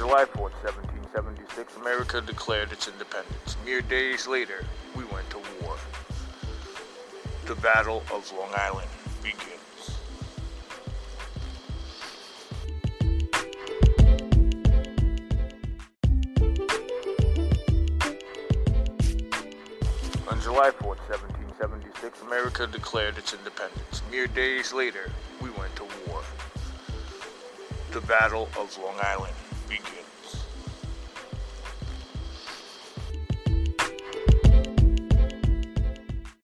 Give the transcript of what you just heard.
July 4th, 1776, America declared its independence. Mere days later, we went to war. The Battle of Long Island begins. On July 4th, 1776, America declared its independence. Mere days later, we went to war. The Battle of Long Island begins.